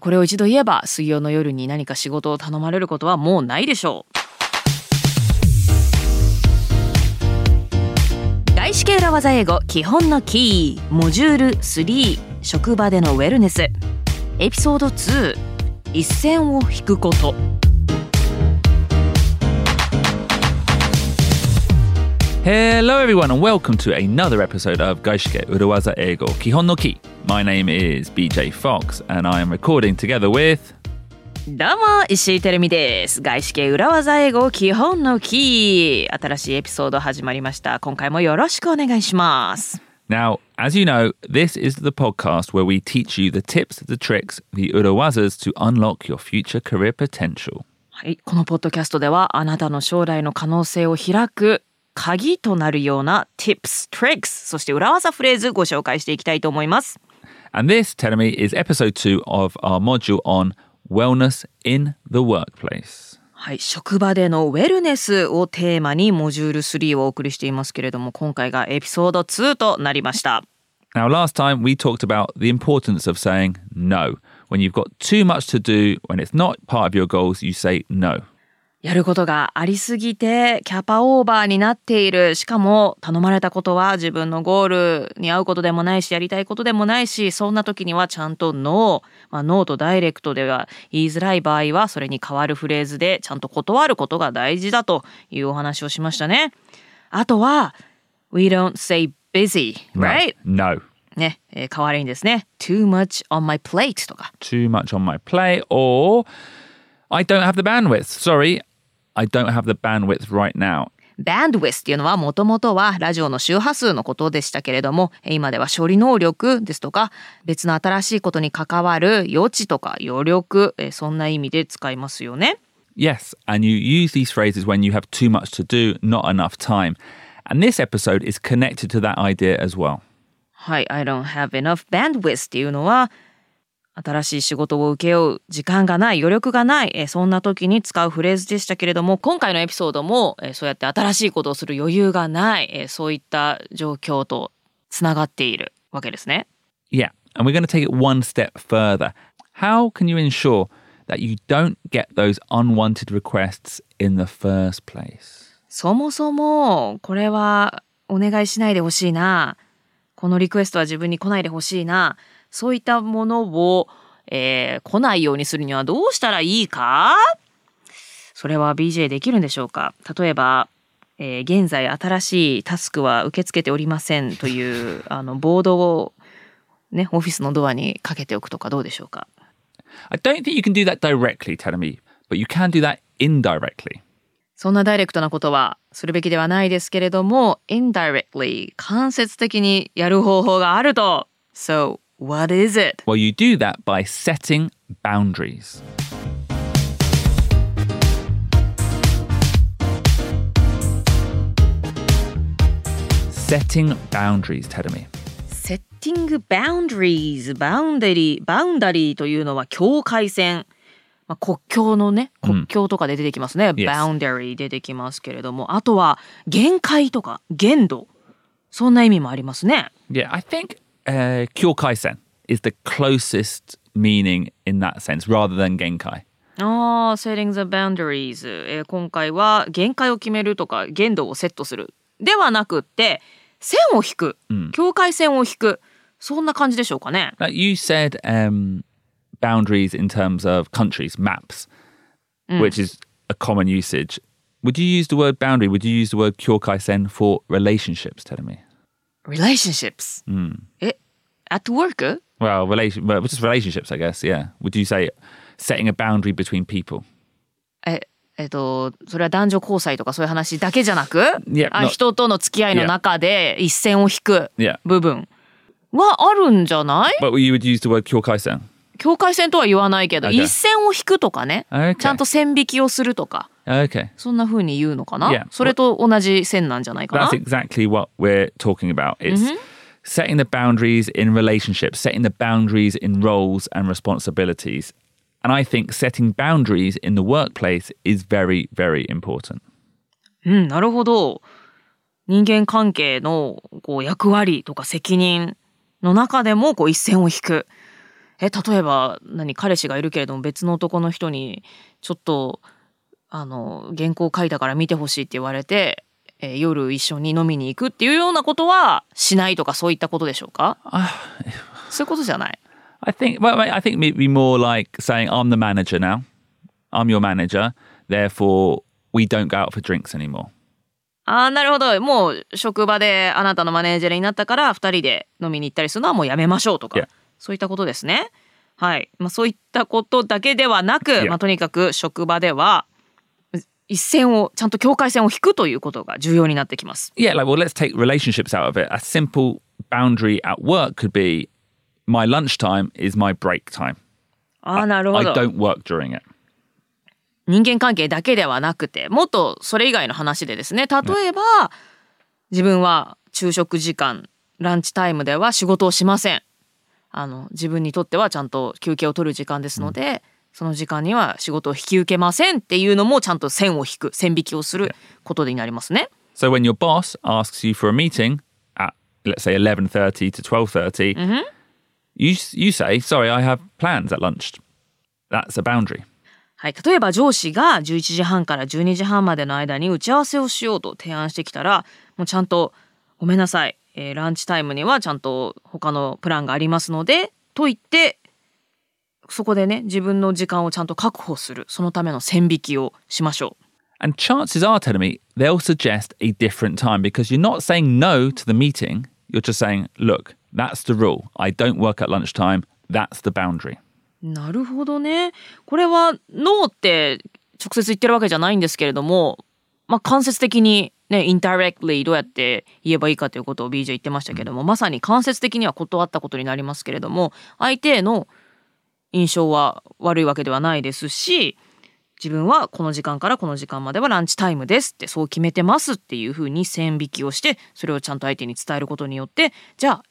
これを一度言えば水曜の夜に何か仕事を頼まれることはもうないでしょう。外資系裏技英語基本のキーモジュール3職場でのウェルネス。エピソード2一線を引くこと。Hello, everyone, and welcome to another episode of Gaishike Urawaza Ego Kihon no Ki. My name is BJ Fox, and I am recording together with. どうも石井てるみです外資系裏技英語基本のキー新しいエピソード始まりました今回もよろしくお願いします Now, as you know, this is the podcast where we teach you the tips, the tricks, the Urawazas to unlock your future career potential. はい、このポッドキャストではあなたの将来の可能性を開く 鍵となるような tips, tricks そして裏技フレーズご紹介していきたいと思います And this, Telemi, is episode two of our module on wellness in the workplace. はい、職場でのウェルネスをテーマにモジュール3をお送りしていますけれども今回がエピソード2となりました Now, last time we talked about the importance of saying no. When you've got too much to do, when it's not part of your goals, you say no. やることがありすぎてキャパオーバーになっているしかも頼まれたことは自分のゴールに合うことでもないしやりたいことでもないしそんな時にはちゃんとノー、まあ、ノーとダイレクトでは言いづらい場合はそれに代わるフレーズでちゃんと断ることが大事だというお話をしましたね。あとは We don't say busy, No. right? No. ね、えー代わりにですね Too much on my plate とか Too much on my plate, or I don't have the bandwidth. Sorry, I don't have the bandwidth right now. bandwidth っていうのはもともとはラジオの周波数のことでしたけれどもえー今では処理能力ですとか別の新しいことに関わる余地とか余力えーそんな意味で使いますよね。 Yes, and you use these phrases when you have too much to do, not enough time. And this episode is connected to that idea as well. はい、I don't have enough bandwidth っていうのは 新しい仕事を請け負う時間がない余力がないえそんな時に使うフレーズでしたけれども今回のエピソードもえそうやって新しいことをする余裕がないえそういった状況とつながっているわけですね。Yeah, and we're going to take it one step further. How can you ensure that you don't get those unwanted requests in the first place? そもそもこれはお願いしないでほしいなこのリクエストは自分に来ないでほしいなそういったものを、えー来ないようにするにはどうしたらいいか？それは BJ できるんでしょうか？例えば、えー現在新しいタスクは受け付けておりませんという あのボードをねオフィスのドアにかけておくとかどうでしょうか？I don't think you can do that directly, but you can do that indirectly. そんなダイレクトなことはするべきではないですけれども、indirectly 間接的にやる方法があると。So, what is it? Well, you do that by setting boundaries. Setting boundaries, Telemi. setting boundaries, boundary, boundary というのは境界線。まあ、国境のね、国境とかで出てきますね。 Yes. boundary 出てきますけれども、あとは限界とか限度。そんな意味もありますね。 Yeah, I think uh, kyokaisen is the closest meaning in that sense rather than genkai. ああ、setting the boundaries、えー今回は限界を決めるとか限度をセットするではなくって線を引く、境界線を引くそんな感じでしょうかね。 Like you said, um, boundaries in terms of countries, maps, which is a common usage. Would you use the word boundary? Would you use the word kyokaisen for relationships, telling me? relationships、え at work? Well, relation, well, just relationships, I guess. Yeah. Would you say setting a boundary between people? ええっとそれは男女交際とかそういう話だけじゃなく、Yeah, あ no. 人との付き合いの中で一線を引く.部分はあるんじゃない But you would use the word kyokaisen. 境界線とは言わないけど、Okay. 一線を引くとかね、Okay. ちゃんと線引きをするとか Okay. そんな風に言うのかな、Yeah. それと同じ線なんじゃないかな That's exactly what we're talking about. It's setting the boundaries in relationships, setting the boundaries in roles and responsibilities. And I think setting boundaries in the workplace is very, very important. うん、なるほど。人間関係のこう役割とか責任の中でもこう一線を引く。え例えば何彼氏がいるけれども別の男の人にちょっとあの原稿書いたから見てほしいって言われて、えー夜一緒に飲みに行くっていうようなことはしないとかそういったことでしょうか？そういうことじゃない？I think, well, I think maybe more like saying, I'm the manager now. I'm your manager. Therefore, we don't go out for drinks anymore. ああなるほどもう職場であなたのマネージャーになったから2人で飲みに行ったりするのはもうやめましょうとか、Yeah. そういったことですね。はい、まあ、そういったことだけではなく.まあ、とにかく職場では一線をちゃんと境界線を引くということが重要になってきます。Yeah, like, well, let's take relationships out of it. A simple boundary at work could be my lunchtime is my break time. ああなるほ I ど don't work during it. 人間関係だけではなくてもっとそれ以外の話でですね例えば、自分は昼食時間ランチタイムでは仕事をしませんあの自分にとってはちゃんと休憩を取る時間ですので、その時間には仕事を引き受けませんっていうのもちゃんと線を引く線引きをすることになりますね。So when your boss asks you for a meeting at, let's say, 11.30 to 12.30, you, you say, sorry, I have plans at lunch. That's a boundary. はい、例えば上司が11時半から12時半までの間に打ち合わせをしようと提案してきたらもうちゃんと「ごめんなさい、えーランチタイムにはちゃんと他のプランがありますので」と言ってそこでね自分の時間をちゃんと確保するそのための線引きをしましょう。And chances are, telling me, they'll suggest a different time because you're not saying no to the meeting. You're just saying, look, that's the rule. I don't work at lunchtime. That's the boundary. なるほどね。これはノーって直接言ってるわけじゃないんですけれども、まあ、間接的にね、indirectly どうやって言えばいいかということを BJ 言ってましたけども、まさに間接的には断ったことになりますけれども、相手への印象は悪いわけではないですし、自分はこの時間からこの時間まではランチタイムですってそう決めてますっていうふうに線引きをしてそれをちゃんと相手に伝えることによってじゃあ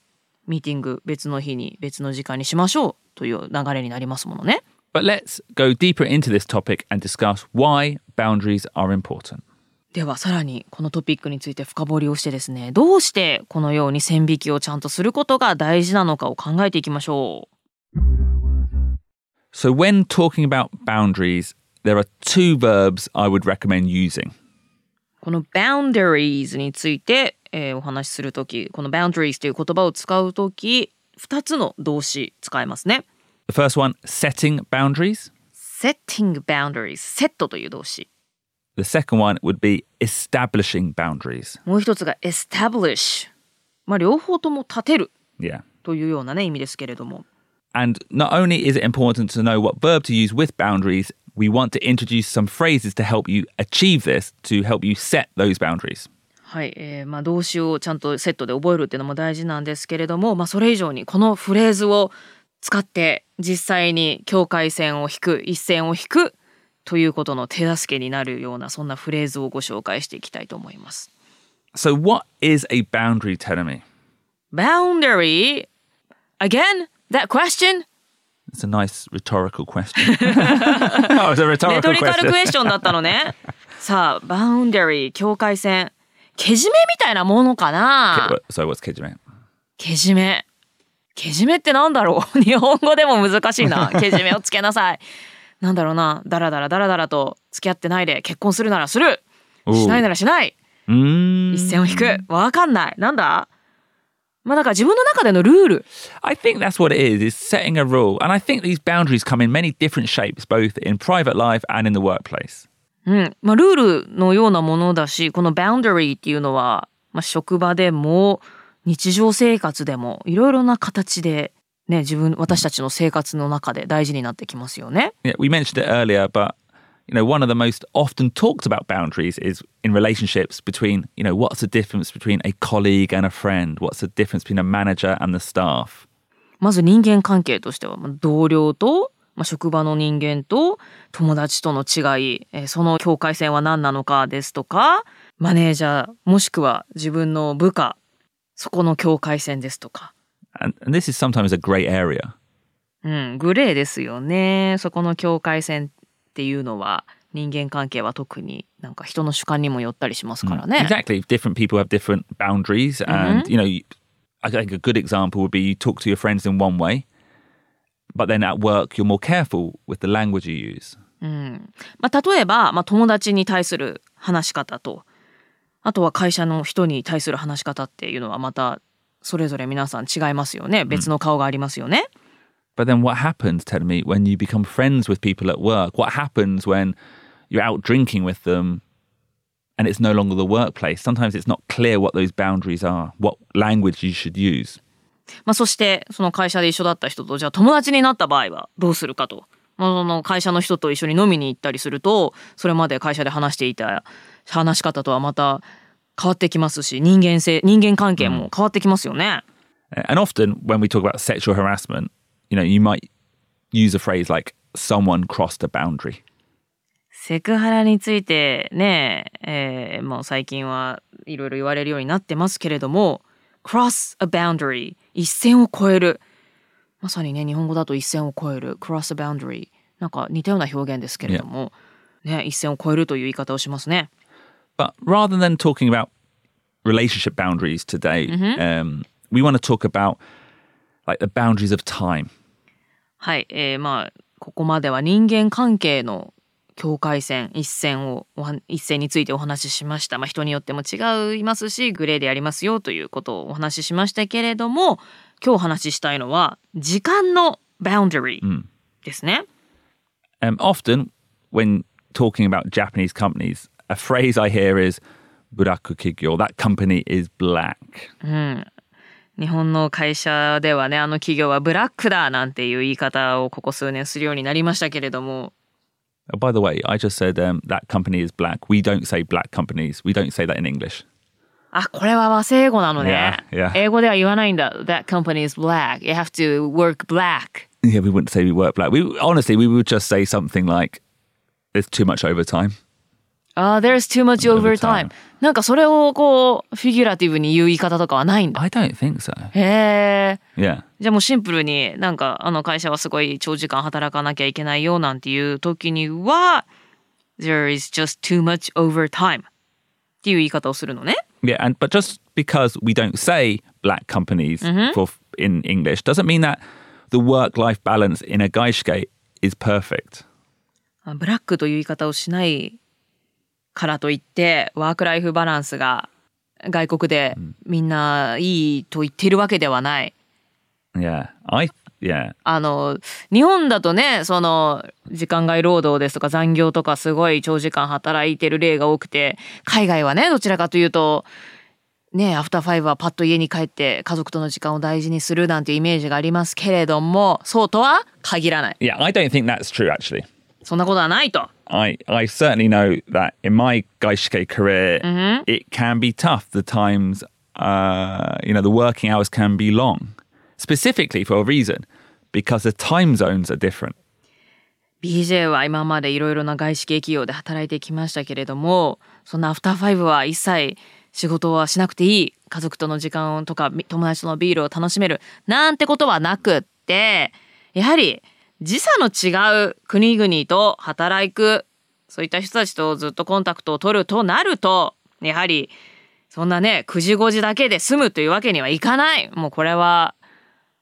ミーティング別の日に別の時間にしましょうという流れになりますものね。But let's go deeper into this topic and discuss why boundaries are important. ではさらにこのトピックについて深掘りをしてですねどうしてこのように線引きをちゃんとすることが大事なのかを考えていきましょう。So, when talking about boundaries, there are two verbs I would recommend using. この boundaries について、えーお話しするときこの boundaries という言葉を使うとき2つの動詞使えますね。The first one, setting boundaries. setting boundaries セットという動詞 The second one would be establishing boundaries. もう一つが establish まあ両方とも立てる Yeah. というようなね意味ですけれども And not only is it important to know what verb to use with boundaries, we want to introduce some phrases to help you achieve this, to help you set those boundaries. はい、えーまあ、動詞をちゃんとセットで覚えるっていうのも大事なんですけれども、まあ、それ以上にこのフレーズを使って実際に境界線を引く一線を引くということの手助けになるようなそんなフレーズをご紹介していきたいと思います。So, what is a boundary, Telemi? Boundary again that question? It's a nice rhetorical question. oh, it's a レ rhetorical トリカル question. クエスチョンだったのね。さあ、バウンダリー境界線けじめみたいなものかな？So, what's kejime? けじめ。けじめってなんだろう？日本語でも難しいな。けじめをつけなさい。なんだろうな？だらだらだらだらと付き合ってないで結婚するならする。しないならしない。Mm, 一線を引く。わかんない。なんだ？まあだから自分の中でのルール。I think that's what it is, is setting a rule. And I think these boundaries come in many different shapes, both in private life and in the workplace. うん。まあルールのようなものだし、このバウンダリーっていうのは、まあ職場でも日常生活でもいろいろな形でね、自分、私たちの生活の中で大事になってきますよね。Yeah, we mentioned it earlier, but you know, one of the most often talked about boundaries is in relationships between, you know, what's the difference between a colleague and a friend? What's the difference between a manager and the staff? まず人間関係としては、まあ同僚と、まあ、職場の人間と友達との違い、えーその境界線は何なのかですとか、マネージャー、もしくは自分の部下、そこの境界線ですとか。 And, and this is sometimes a grey area. うん、グレーですよね。そこの境界線 っていうのは人間関係は特になんか人の主観にもよったりしますからね。Exactly. Different people have different boundaries. And, you know, you- I think a good example would be you talk to your friends in one way but then at work, you're more careful with the language you use. まあ、例えば、まあ、友達に対する話し方とあとは会社の人に対する話し方っていうのはまたそれぞれ皆さん違いますよね別の顔がありますよね。But then what happens, tell me, when you become friends with people at work? What happens when you're out drinking with them and it's no longer the workplace? Sometimes it's not clear what those boundaries are, what language you should use. まあ、そしてその会社で一緒だった人とじゃあ友達になった場合はどうするかと。まあ、その会社の人と一緒に飲みに行ったりするとそれまで会社で話していた話し方とはまた変わってきますし人間性人間関係も変わってきますよね。 And often when we talk about sexual harassment, you know, you might use a phrase like someone crossed a boundary. セクハラについてね、えーもう最近はいろいろ言われるようになってますけれども cross a boundary 一線を越えるまさにね日本語だと一線を越える cross a boundary なんか似たような表現ですけれども、ね、一線を越えるという言い方をしますね。 But rather than talking about relationship boundaries today, um, we want to talk about like the boundaries of time. はい、えーまあここまでは人間関係の境界線一線を一線についてお話ししました、まあ、人によっても違いますしグレーでありますよということをお話ししましたけれども今日お話ししたいのは時間の boundary ですね。Um, often, when talking about Japanese companies, a phrase I hear is "buraku kigyo." That company is black. 日本の会社ではねあの企業はブラックだなんていう言い方をここ数年するようになりましたけれども Oh, by the way, I just said um, that company is black. We don't say black companies. We don't say that in English. あこれは和製英語なのね Yeah, yeah. 英語では言わないんだ That company is black You have to work black Yeah, we wouldn't say we work black. We honestly, we would just say something like, "There's too much overtime." あ、there's too much overtime. Overtime. なんかそれをこう、フィギュラティブに言う言い方とかはないんだ。I don't think so. へえ。Yeah. じゃあもうシンプルになんかあの会社はすごい長時間働かなきゃいけないよなんていう時には、there is just too much overtime っていう言い方をするのね。Yeah, and but just because we don't say black companies for in English doesn't mean that the work-life balance in a gaishike is perfect. あブラックという言い方をしないからといって、ワークライフバランスが外国でみんないいと言っているわけではない。Yeah, I yeah. あの日本だとねその時間外労働ですとか残業とかすごい長時間働いてる例が多くて海外はねどちらかというとねアフターファイブはパッと家に帰って家族との時間を大事にするなんていうイメージがありますけれどもそうとは限らない Yeah, I don't think that's true actually. そんなことはないと I I certainly know that in my gaishike career it can be tough. The times uh you know, the working hours can be long. Specifically for a reason because the time zones are different. BJ は今までいろいろな外資系企業で働いてきましたけれどもそんなアフターファイブは一切仕事はしなくていい家族との時間とかみ友達とのビールを楽しめるなんてことはなくってやはり時差の違う国々と働くそういった人たちとずっとコンタクトを取るとなるとやはりそんなね9時5時だけで済むというわけにはいかないもうこれは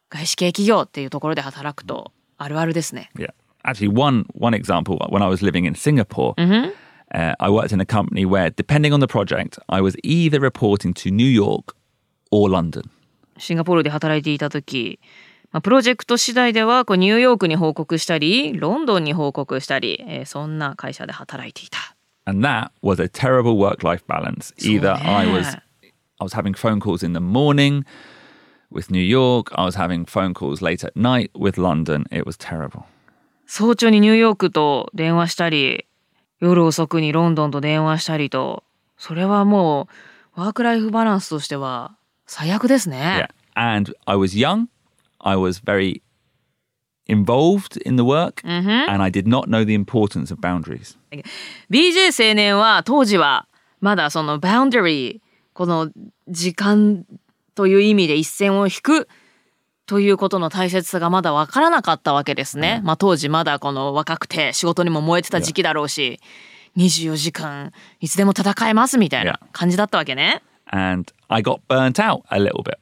外資系企業っていうところで働くとあるあるですね。Yeah. Actually, one one example when I was living in Singapore, uh, I worked in a company where, depending on the project, I was either reporting to New York or London. シンガポールで働いていた時、まあ、プロジェクト次第ではこうニューヨークに報告したりロンドンに報告したり、えーそんな会社で働いていた。And that was a terrible work-life balance. Either I was I was having phone calls in the morning with New York, I was having phone calls late at night with London. It was terrible. 早朝にニューヨークと電話したり夜遅くにロンドンと電話したりとそれはもうワークライフバランスとしては最悪ですね。Yeah. And I was young. I was very involved in the work and I did not know the importance of boundaries. BJ 青年は当時はまだそのバウンダリーこの時間という意味で一線を引くということの大切さがまだ分からなかったわけですね。まあ当時まだこの若くて仕事にも燃えてた時期だろうし24時間いつでも戦えますみたいな感じだったわけね。And I got burnt out a little bit.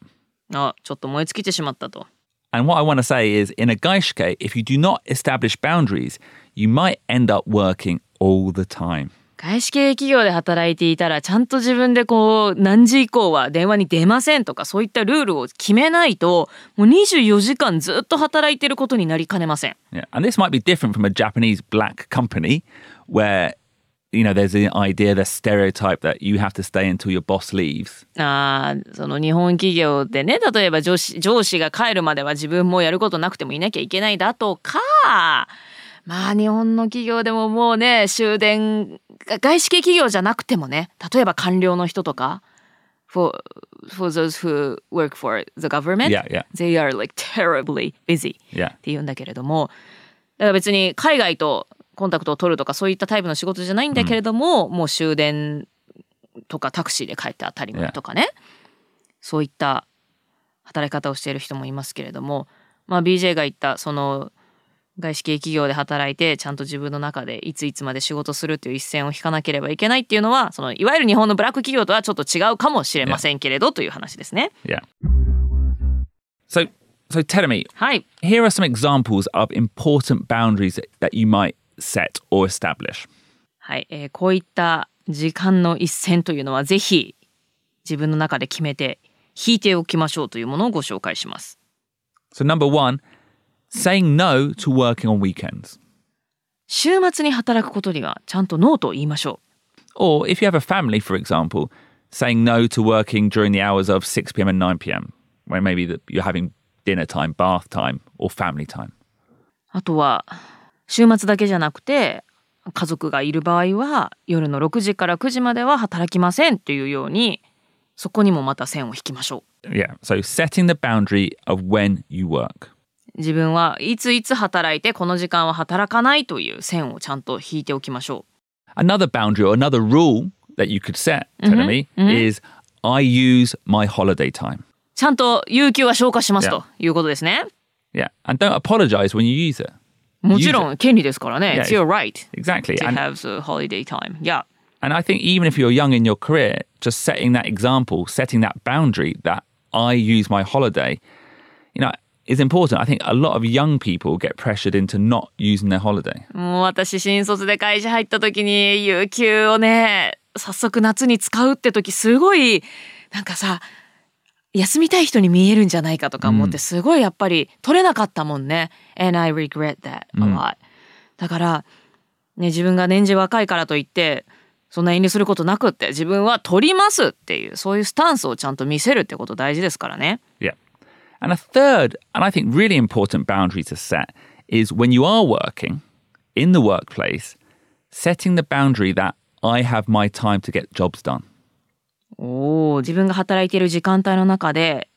あちょっと燃え尽きてしまったと。And what I want to say is in a gaishke, if you do not establish boundaries, you might end up working all the time. 外資系企業で働いていたらちゃんと自分でこう何時以降は電話に出ませんとかそういったルールを決めないともう24時間ずっと働いてることになりかねません。 Yeah. And this might be different from a Japanese black company where, you know, there's an idea, the stereotype that you have to stay until your boss leaves. あーその日本企業でね例えば上司上司が帰るまでは自分もやることなくてもいなきゃいけないだとかまあ日本の企業でももうね終電外資系企業じゃなくてもね例えば官僚の人とか for, for those who work for the government Yeah, yeah. they are like terribly busy Yeah. って言うんだけれどもだから別に海外とコンタクトを取るとかそういったタイプの仕事じゃないんだけれども、もう終電とかタクシーで帰って当たり前とかね、そういった働き方をしている人もいますけれども、まあ、BJ が言ったその外資系企業で働いてちゃんと自分の中でいついつまで仕事するという一線を引かなければいけないっていうのはそのいわゆる日本のブラック企業とはちょっと違うかもしれませんけれどという話ですね。Yeah. So, so tell me, はい。here are some examples of important boundaries that you might set or establish. はい、えーこういった時間の一線というのはぜひ自分の中で決めて引いておきましょうというものをご紹介します。So, number one, saying no to working on weekends. 週末に働くことにはちゃんとノーと言いましょ Or if you have a family, for example, saying no to working during the hours of 6 p.m. and 9 p.m., when maybe you're having dinner time, bath time, or family time. う。あとは週末だけじゃなくて家族がいる場合は夜の6時から9時までは働きませんというようにそこにもまた線を引きましょう。Yeah. So, setting the boundary of when you work. 自分はいついつ働いてこの時間は働かないという線をちゃんと引いておきましょう。Another boundary or another rule that you could set, Tenemi, is I use my holiday time. ちゃんと有給は消化します.ということですね。Yeah. And don't apologize when you use it. もちろん権利ですからね。Yeah, It's your right Exactly. to have the holiday time. Yeah. and I think even if you're young in your career, just setting that example, setting that boundary that I use my holiday, you know, is important. I think a lot of young people get pressured into not using their holiday. もう私新卒で会社入った時に有給をね、早速夏に使うって時すごいなんかさ、休みたい人に見えるんじゃないかとか思ってすごいやっぱり取れなかったもんね。And I regret that a lot. だから、ね、自分が年次若いからといってそんな遠慮することなくって自分は取りますっていうそういうスタンスをちゃんと見せるってこと大事ですからね。Yeah. And a third, and I think really important boundary to set is when you are working in the workplace, setting the boundary that I have my time to get jobs done. おー自分が働いている時間帯の中で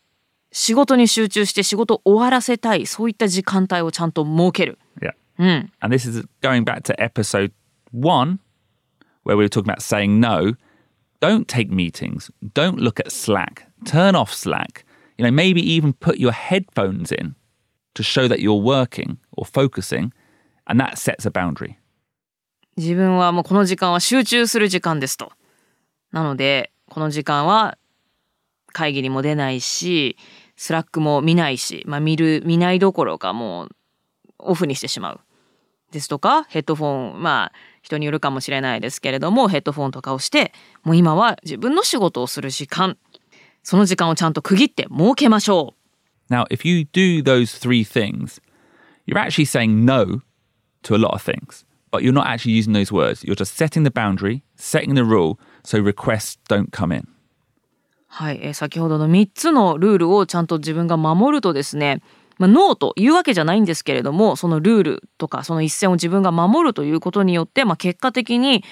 仕事に集中して仕事を終わらせたいそういった時間帯をちゃんと設ける。Yeah. うん。And this is going back to episode one, where we were talking about saying no. Don't take meetings. Don't look at Slack. Turn off Slack. You know, maybe even put your headphones in to show that you're working or focusing. And that sets a boundary. 自分はもうこの時間は集中する時間ですと。なのでこの時間は会議にも出ないしスラックも見ないし、まあ、見る見ないどころかもうオフにしてしまう。ですとかヘッドフォンまあ人によるかもしれないですけれどもヘッドフォンとかをしてもう今は自分の仕事をする時間その時間をちゃんと区切って設けましょう。Now, if you do those three things, you're actually saying no to a lot of things, but you're not actually using those words. You're just setting the boundary, setting the rule, so requests don't come in. はい、えー先ほどの3つのルールをちゃんと自分が守るとですね、まあ、ノーというわけじゃないんですけれどもそのルールとかその一線を自分が守るということによって、まあ、結果的に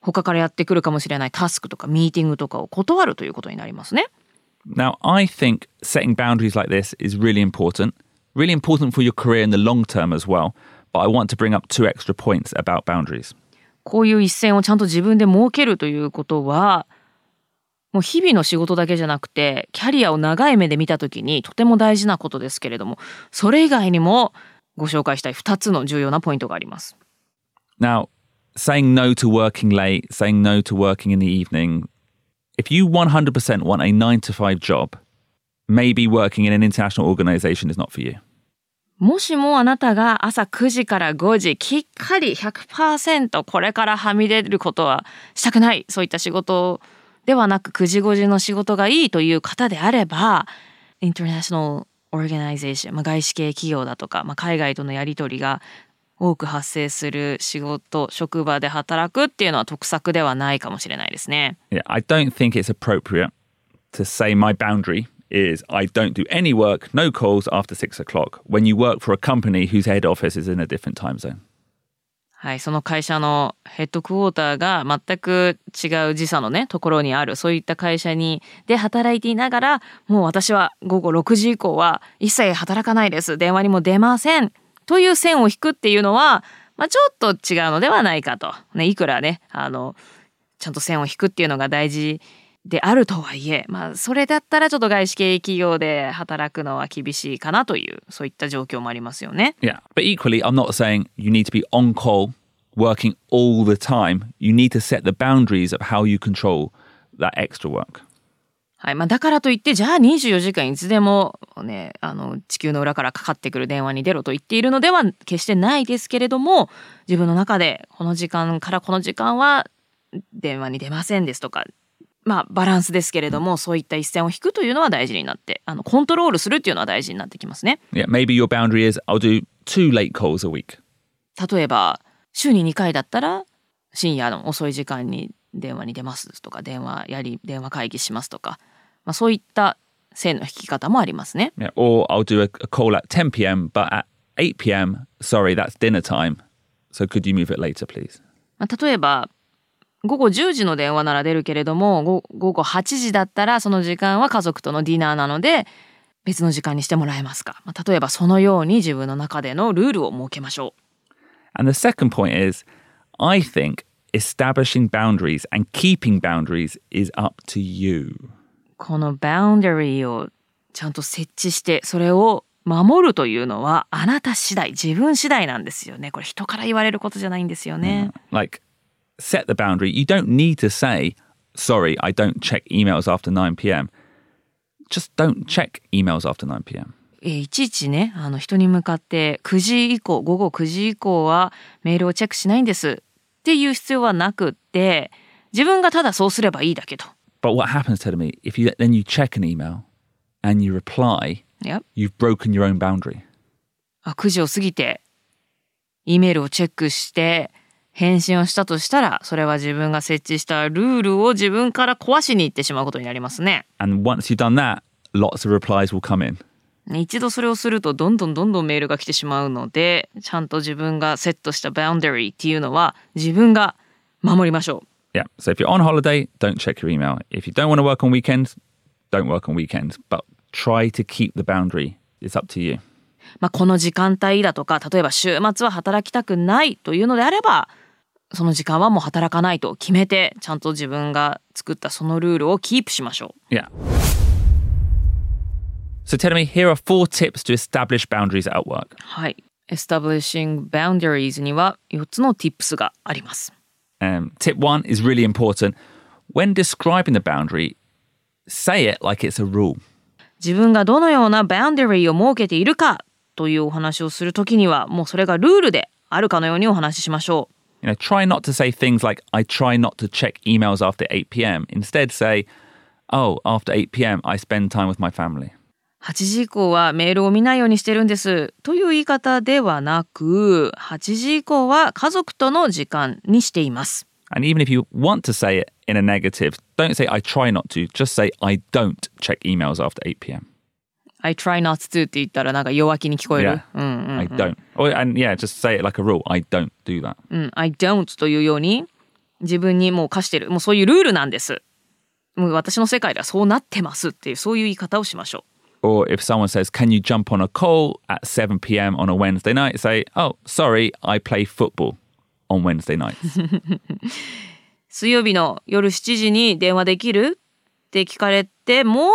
他からやってくるかもしれないタスクとかミーティングとかを断るということになりますね。Now, I think setting boundaries like this is really important, really important for your career in the long term as well. But I want to bring up two extra points about boundaries. こういう一線をちゃんと自分で設けるということはもう日々の仕事だけじゃなくてキャリアを長い目で見た時にとても大事なことですけれどもそれ以外にもご紹介したい2つの重要なポイントがあります。Now, saying no to working late, saying no to working in the evening, if you 100% want a nine to five job, maybe working in an international organization is not for you. もしもあなたが朝9時から5時きっかり100%これからはみ出ることはしたくないそういった仕事ではなく9時5時の仕事がいいという方であればインターナショナルオーガナイゼーション、まあ、外資系企業だとか、まあ、海外とのやり取りが多く発生する仕事職場で働くっていうのは得策ではないかもしれないですね。Yeah, I don't think it's appropriate to say my boundary is I don't do any work, no calls after six o'clock when you work for a company whose head office is in a different time zone. はい、その会社のヘッドクォーターが全く違う時差のね、ところにある、そういった会社に、で働いていながら、もう私は午後6時以降は一切働かないです。電話にも出ません。という線を引くっていうのは、まあ、ちょっと違うのではないかと。ね、いくらね、あの、ちゃんと線を引くっていうのが大事であるとはいえ、まあ、それだったらちょっと外資系企業で働くのは厳しいかなという、そういった状況もありますよね。Yeah, but equally, I'm not saying you need to be on call, working all the time. You need to set the boundaries of how you control that extra work. はい。まあ、だからといって、じゃあ24時間いつでもね、あの、地球の裏からかかってくる電話に出ろと言っているのでは決してないですけれども、自分の中でこの時間からこの時間は電話に出ませんですとか、まあ、バランスですけれども、そういった一線を引くというのは大事になって、あの、コントロールするっていうのは大事になってきますね。Yeah, maybe your boundary is I'll do two late calls a week. 例えば、週に2回だったら、深夜の遅い時間に電話に出ますとか、電話やり、電話会議しますとか、まあ、そういった線の引き方もありますね。Yeah, or I'll do a, a call at 10 p.m., but at 8 p.m., sorry, that's dinner time. So could you move it later, please? まあ、例えば、午後10時の電話なら出るけれども、ご午後8時だったらその時間は家族とのディナーなので、別の時間にしてもらえますか、まあ、例えばそのように自分の中でのルールを設けましょう。And the second point is I think establishing boundaries and keeping boundaries is up to you. このバウンダリーをちゃんと設置して、それを守るというのはあなた次第、自分次第なんですよね。これ人から言われることじゃないんですよね。Like, set the boundary. You don't need to say, sorry, I don't check emails after 9 p.m. Just don't check emails after 9 p.m. えーいちいちね、あの人に向かって9時以降、午後9時以降はメールをチェックしないんですっていう必要はなくって、自分がただそうすればいいだけと。But what happens to me if you then you check an email and you reply, いや、you've broken your own boundary. あ9時を過ぎて、E メールをチェックして、返信をしたとしたら、それは自分が設置したルールを自分から壊しに行ってしまうことになりますね。And once you've done that, lots of replies will come in. 一度それをするとどんどんどんどんメールが来てしまうのでちゃんと自分がセットしたバウンダリーっていうのは自分が守りましょう。Yeah. So if you're on holiday, don't check your email. If you don't want to work on weekends, don't work on weekends. But try to keep the boundary. It's up to you. まあ、この時間帯だとか例えば週末は働きたくないというのであればその時間はもう働かないと決めてちゃんと自分が作ったそのルールをキープしましょう。Yeah. So tell me, here are four tips to establish boundaries at work. はい。Establishing boundaries には4つの tips があります。Um, tip one is really important. When describing the boundary, say it like it's a rule. 自分がどのようなバウンダリーを設けているかというお話をするときにはもうそれがルールであるかのようにお話ししましょう。You know, try not to say things like, I try not to check emails after 8 p.m. Instead, say, oh, after 8 p.m., I spend time with my family. 8時以降はメールを見ないようにしてるんですという言い方ではなく8時以降は家族との時間にしています。 And even if you want to say it in a negative, don't say, I try not to. Just say, I don't check emails after 8 p.m. I try not to って言ったらなんか弱気に聞こえる。Yeah. うんうん。I don't. Or, and yeah, just say it like a rule. I don't do that. うん、I don't というように自分にもう課してる。もうそういうルールなんです。もう私の世界ではそうなってますっていうそういう言い方をしましょう。Or if someone says, Can you jump on a call at 7 p.m. on a Wednesday night? Say, Oh, sorry, I play football on Wednesday nights. 水曜日の夜7時に電話できるって聞かれても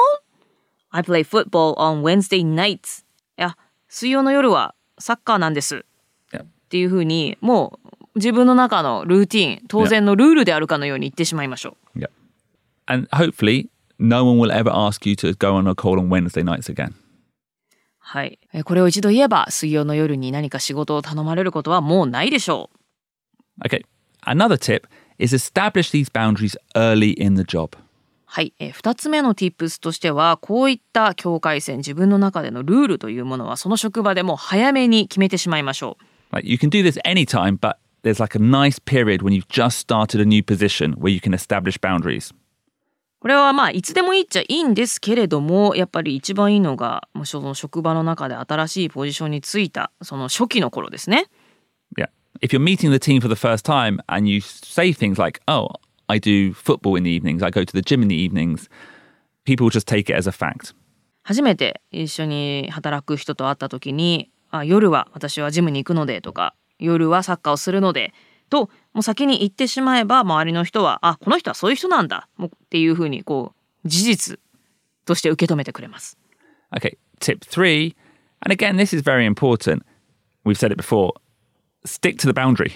I play football on Wednesday nights いや水曜の夜はサッカーなんです.っていうふうにもう自分の中のルーティン当然のルールであるかのように言ってしまいましょう yeah. And hopefully, no one will ever ask you to go on a call on Wednesday nights again. はい。えこれを一度言えば、水曜の夜に何か仕事を頼まれることはもうないでしょう。Okay, another tip is establish these boundaries early in the job. はい、えー、2つ目の tips としてはこういった境界線自分の中でのルールというものはその職場でも早めに決めてしまいましょう。Like you can do this anytime, but there's like a nice period when you've just started a new position where you can establish boundaries. これはまあいつでもいいっちゃいいんですけれどもやっぱり一番いいのがもうその職場の中で新しいポジションについたその初期の頃ですね。Yeah. If you're meeting the team for the first time and you say things like, oh, I do football in the evenings, I go to the gym in the evenings, people just take it as a fact. 初めて一緒に働く人と会った時にあ夜は私はジムに行くのでとか夜はサッカーをするのでともう先に言ってしまえば周りの人はあこの人はそういう人なんだもうっていうふうにこう事実として受け止めてくれます。Okay, tip three, and again, this is very important. We've said it before stick to the boundary.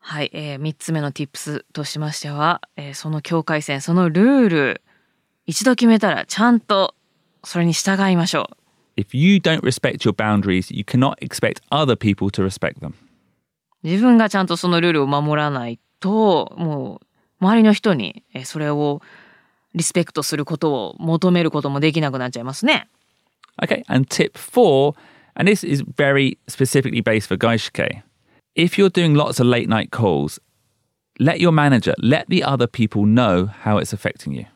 はい、えー、3つ目の tips としましては、えーその境界線そのルール一度決めたらちゃんとそれに従いましょう。If you don't respect your boundaries, you cannot expect other people to respect them. 自分がちゃんとそのルールを守らないともう周りの人にえーそれをリスペクトすることを求めることもできなくなっちゃいますね。Okay, and tip four, and this is very specifically based for Gaishike. If you're doing lots of late night calls, let your manager, let the other people know how it's affecting you.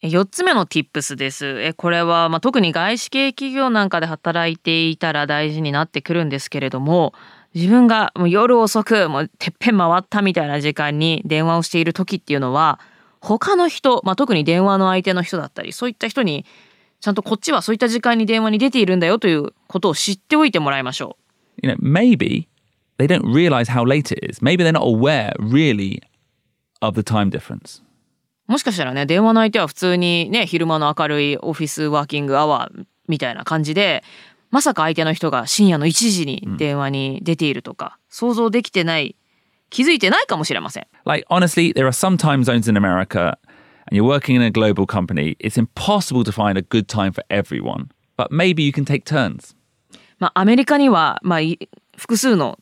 え4つ目の tips です。えこれは、まあ、特に外資系企業なんかで働いていたら大事になってくるんですけれども自分がもう夜遅くもうてっぺん回ったみたいな時間に電話をしている時っていうのは他の人、まあ、特に電話の相手の人だったりそういった人にちゃんとこっちはそういった時間に電話に出ているんだよということを知っておいてもらいましょう。You know, maybe they don't realize how late it is. Maybe they're not aware really of the time difference. もしかしたらね電話の相手は普通にね昼間の明るいオフィスワーキングアワーみたいな感じでまさか相手の人が深夜の1時に電話に出ているとか、想像できてない気づいてないかもしれません。Like, honestly, there are some time zones in America, and you're working in a global company. It's impossible to find a good time for everyone, but maybe you can take turns. まあアメリカには、まあ、い複数の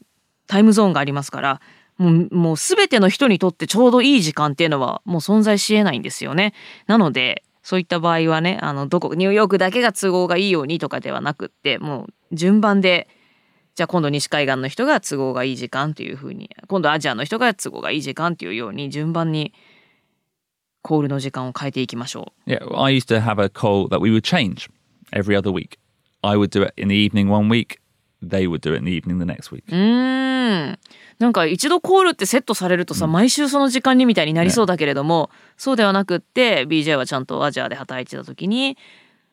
タイムゾーンがありますからもうもう全ての人にとってちょうどいい時間っていうのはもう存在しえないんですよね。なのでそういった場合はねあのどこニューヨークだけが都合がいいようにとかではなくってもう順番でじゃあ今度西海岸の人が都合がいい時間というふうに今度アジアの人が都合がいい時間というように順番にコールの時間を変えていきましょう。Yeah, I used to have a call that we would change every other week. I would do it in the evening one week, they would do it in the evening the next week. うーんなんか一度コールってセットされるとさ、毎週その時間にみたいになりそうだけれども、そうではなくって BJ はちゃんとアジアで働いてた時に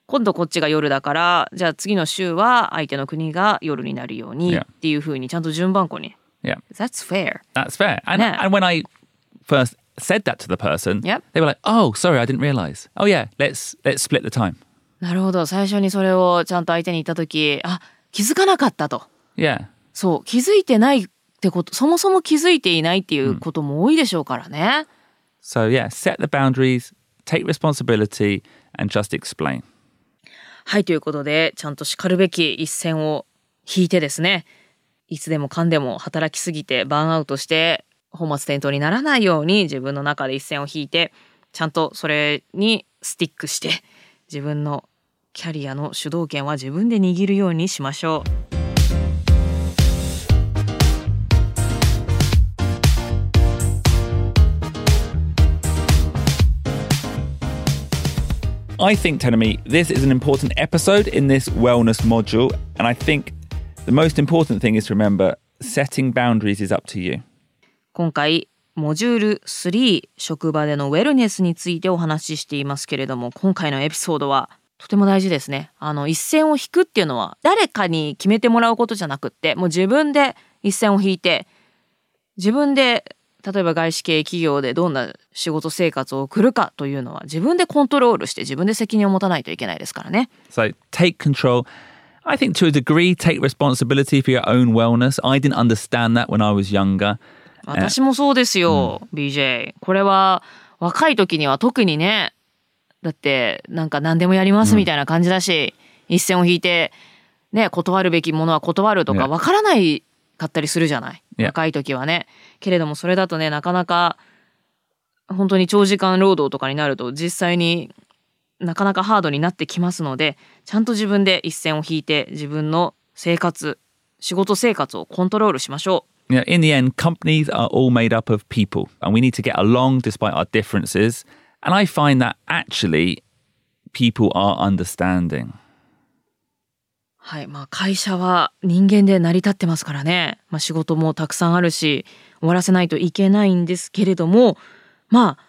今度こっちが夜だからじゃあ次の週は相手の国が夜になるように.っていう風にちゃんと順番こに。Yeah, That's fair. that's fair. And, Yeah. and when I first said that to the person, Yep. they were like, "Oh, sorry, I didn't realize. Oh yeah, let's let's split the time." なるほど最初にそれをちゃんと相手に言った時あ気づかなかったと。Yeah, そう気づいてないってことそもそも気づいていないっていうことも多いでしょうからね。so yeah, set the boundaries, take responsibility, and just explain. はいということでちゃんとしかるべき一線を引いてですねいつでもかんでも働きすぎてバーンアウトして本末転倒にならないように自分の中で一線を引いてちゃんとそれにスティックして自分のキャリアの主導権は自分で握るようにしましょう。I think, Tenemy, this is an important episode in this wellness module, and I think the most important thing is to remember setting boundaries is up to you. 今回モジュール3職場でのウェルネスについてお話ししていますけれども今回のエピソードはとても大事ですねあの一線を引くっていうのは誰かに決めてもらうことじゃなくってもう自分で一線を引いて自分で例えば外資系企業でどんな仕事生活を送るかというのは自分でコントロールして自分で責任を持たないといけないですからね。So take control. I think to a degree, take responsibility for your own wellness. I didn't understand that when I was younger. 私もそうですよ、BJ これは若い時には特にねだってなんか何でもやりますみたいな感じだし、一線を引いてね断るべきものは断るとか.わからないかったりするじゃない、Yeah. 若い時はねけれどもそれだとねなかなか本当に長時間労働とかになると実際になかなかハードになってきますのでちゃんと自分で一線を引いて自分の生活仕事生活をコントロールしましょう You know, in the end, companies are all made up of people, and we need to get along despite our differences. And I find that actually people are understanding. はいまあ会社は人間で成り立ってますからね、まあ、仕事もたくさんあるし終わらせないといけないんですけれどもまあ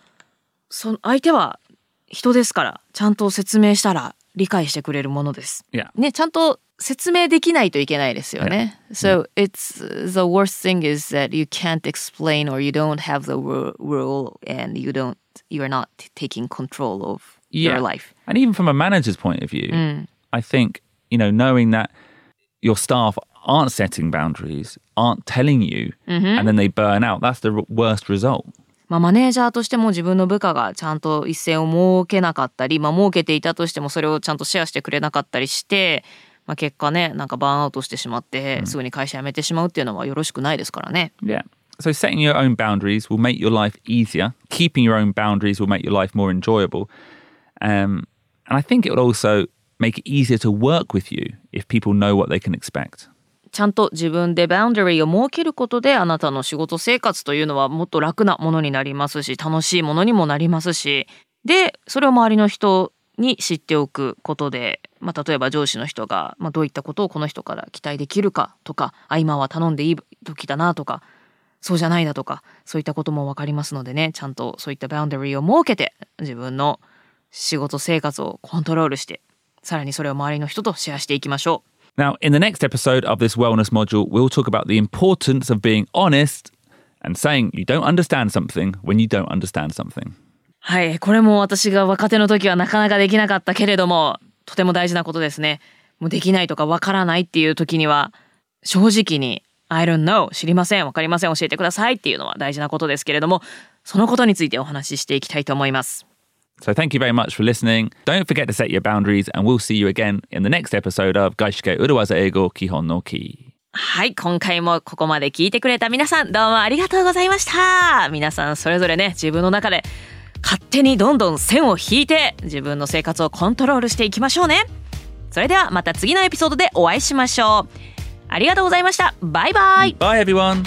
そ相手は人ですからちゃんと説明したら理解してくれるものです。Yeah. ねちゃんと説明できないといけないですよね。So it's the worst thing is that you can't explain or you don't have the ru- rule and you don't you are not taking control of your life. And even from a manager's point of view, I think, you know, knowing that your staff aren't setting boundaries, aren't telling you, and then they burn out, that's the worst result. まあ、マネージャーとしても自分の部下がちゃんと一線を設けなかったり、まあ、設けていたとしてもそれをちゃんとシェアしてくれなかったりして、まあ、結果ねなんかバーンアウトしてしまって、すぐに会社辞めてしまうっていうのはよろしくないですからね。Yeah. So setting your own boundaries will make your life easier. Keeping your own boundaries will make your life more enjoyable. Um, and I think it would also make it easier to work with you if people know what they can expect. ちゃんと自分でバウンダリーを設けることであなたの仕事生活というのはもっと楽なものになりますし楽しいものにもなりますしでそれを周りの人に知っておくことで、まあ、例えば上司の人が、まあ、どういったことをこの人から期待できるかとかあ今は頼んでいい時だなとかそうじゃないだとかそういったことも分かりますのでねちゃんとそういったバウンダリーを設けて自分の仕事生活をコントロールしてさらにそれを周りの人とシェアしていきましょう。Now, in the next episode of this wellness module, we'll talk about the importance of being honest and saying you don't understand something when you don't understand something. はい、これも私が若手の時はなかなかできなかったけれども、とても大事なことですね。もうできないとかわからないっていう時には、正直に、I don't know, 知りません、わかりません、教えてくださいっていうのは大事なことですけれども、そのことについてお話ししていきたいと思います。So thank you very much for listening. Don't forget to set your boundaries, and we'll see you again in the next episode of Gaishike Uruwaza Eigo Kihon no Ki. はい、今回もここまで聞いてくれた皆さん、どうもありがとうございました。皆さんそれぞれね、自分の中で勝手にどんどん線を引いて、自分の生活をコントロールしていきましょうね。それではまた次のエピソードでお会いしましょう。ありがとうございました。バイバイ。Bye, everyone.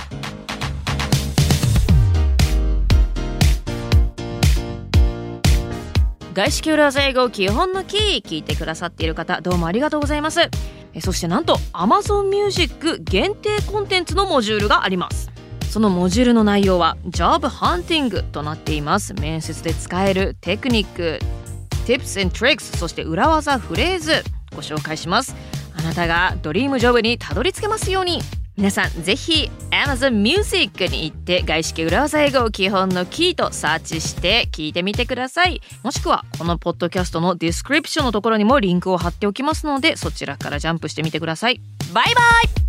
外資系裏技英語基本のキー聞いてくださっている方どうもありがとうございますえそしてなんと Amazon Music 限定コンテンツのモジュールがありますそのモジュールの内容は Job Hunting となっています。面接で使えるテクニック Tips and Tricks そして裏技フレーズ。ご紹介します。あなたが dream job にたどり着けますように。皆さんぜひ Amazon Music に行って外資系裏技英語基本のキとサーチして聞いてみてください。もしくはこのポッドキャストの description のところにもリンクを貼っておきますのでそちらからジャンプしてみてください。バイバイ。